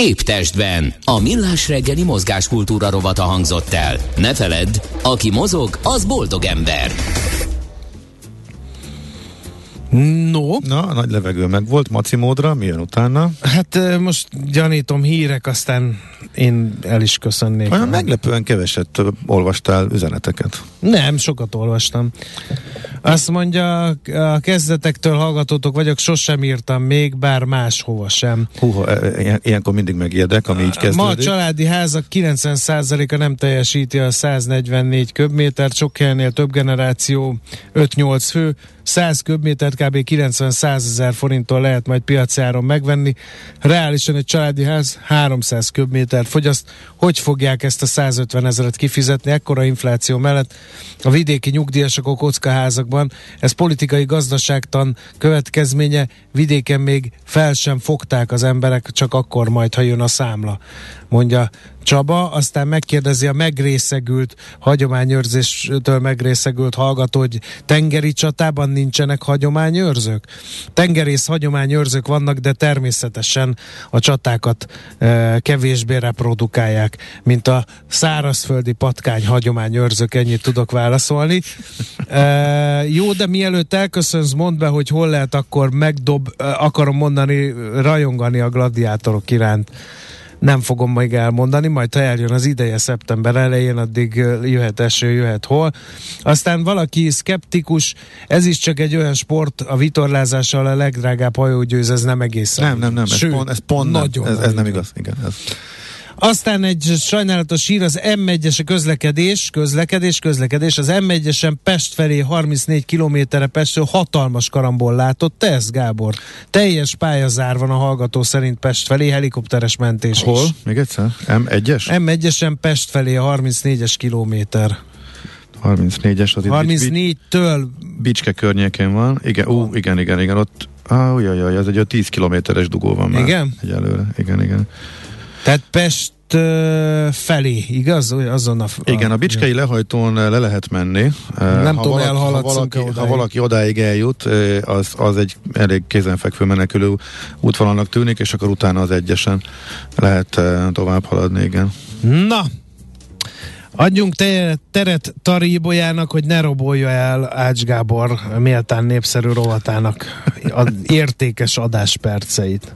Épp testben. A millás reggeli mozgáskultúra rovata hangzott el. Ne feledd, aki mozog, az boldog ember. No. Na, a nagy levegő meg volt, maci módra, milyen utána? Hát most gyanítom hírek, aztán én el is köszönnék. Olyan meglepően keveset olvastál üzeneteket. Nem, sokat olvastam. Azt mondja, a kezdetektől hallgatótok vagyok, sosem írtam még, bár máshova sem. Húha, e, e, ilyenkor mindig megijedek, ami így kezdődik. Ma a családi házak 90%-a nem teljesíti a 144 köbmétert, sok helynél több generáció, 5-8 fő, 100 köbmétert kb. 90-100 ezer forinttól lehet majd piaci megvenni. Reálisan egy családi ház 300 köbmétert fogyaszt. Hogy fogják ezt a 150 ezeret kifizetni ekkora infláció mellett a vidéki nyugdíjasok a kockaházakban? Ez politikai gazdaságtan következménye. Vidéken még fel sem fogták az emberek, csak akkor majd, ha jön a számla, mondja Csaba, aztán megkérdezi a megrészegült, hagyományőrzéstől megrészegült hallgató, hogy tengeri csatában nincsenek hagyományőrzők? Tengerész hagyományőrzők vannak, de természetesen a csatákat e, kevésbé reprodukálják, mint a szárazföldi patkány hagyományőrzők, ennyit tudok válaszolni. E, jó, de mielőtt elköszönsz, mondd be, hogy hol lehet akkor megdob, e, akarom mondani, rajongani a gladiátorok iránt nem fogom még elmondani, majd ha eljön az ideje szeptember elején, addig jöhet eső, jöhet hol. Aztán valaki szkeptikus, ez is csak egy olyan sport, a vitorlázással a legdrágább hajógyőz, ez nem egészen. Nem, nem, nem, ez Sőt, pont, ez pont nagyon nem, ez, ez nem igaz. Igen, ez. Aztán egy sajnálatos hír, az M1-es közlekedés, közlekedés, közlekedés, az M1-esen Pest felé 34 kilométerre Pestről hatalmas karambol látott. Ez, Gábor? Teljes pályazár van a hallgató szerint Pest felé, helikopteres mentés Hol? Is. Még egyszer? M1-es? M1-esen Pest felé a 34-es kilométer. 34-es az 34-től Bicske környékén van. Igen, ú, igen, igen, igen, ott Ah, jaj, jaj, ez egy 10 kilométeres dugó van már. Igen? Egyelőre, igen, igen. Tehát Pest felé, igaz? Azon a, a, Igen, a Bicskei lehajtón le lehet menni. Nem ha tudom, valaki, ha valaki, odáig. ha valaki odáig eljut, az, az egy elég kézenfekvő menekülő útvonalnak tűnik, és akkor utána az egyesen lehet tovább haladni, igen. Na, Adjunk te, teret Taríbolyának, hogy ne robolja el Ács Gábor méltán népszerű rovatának értékes adásperceit.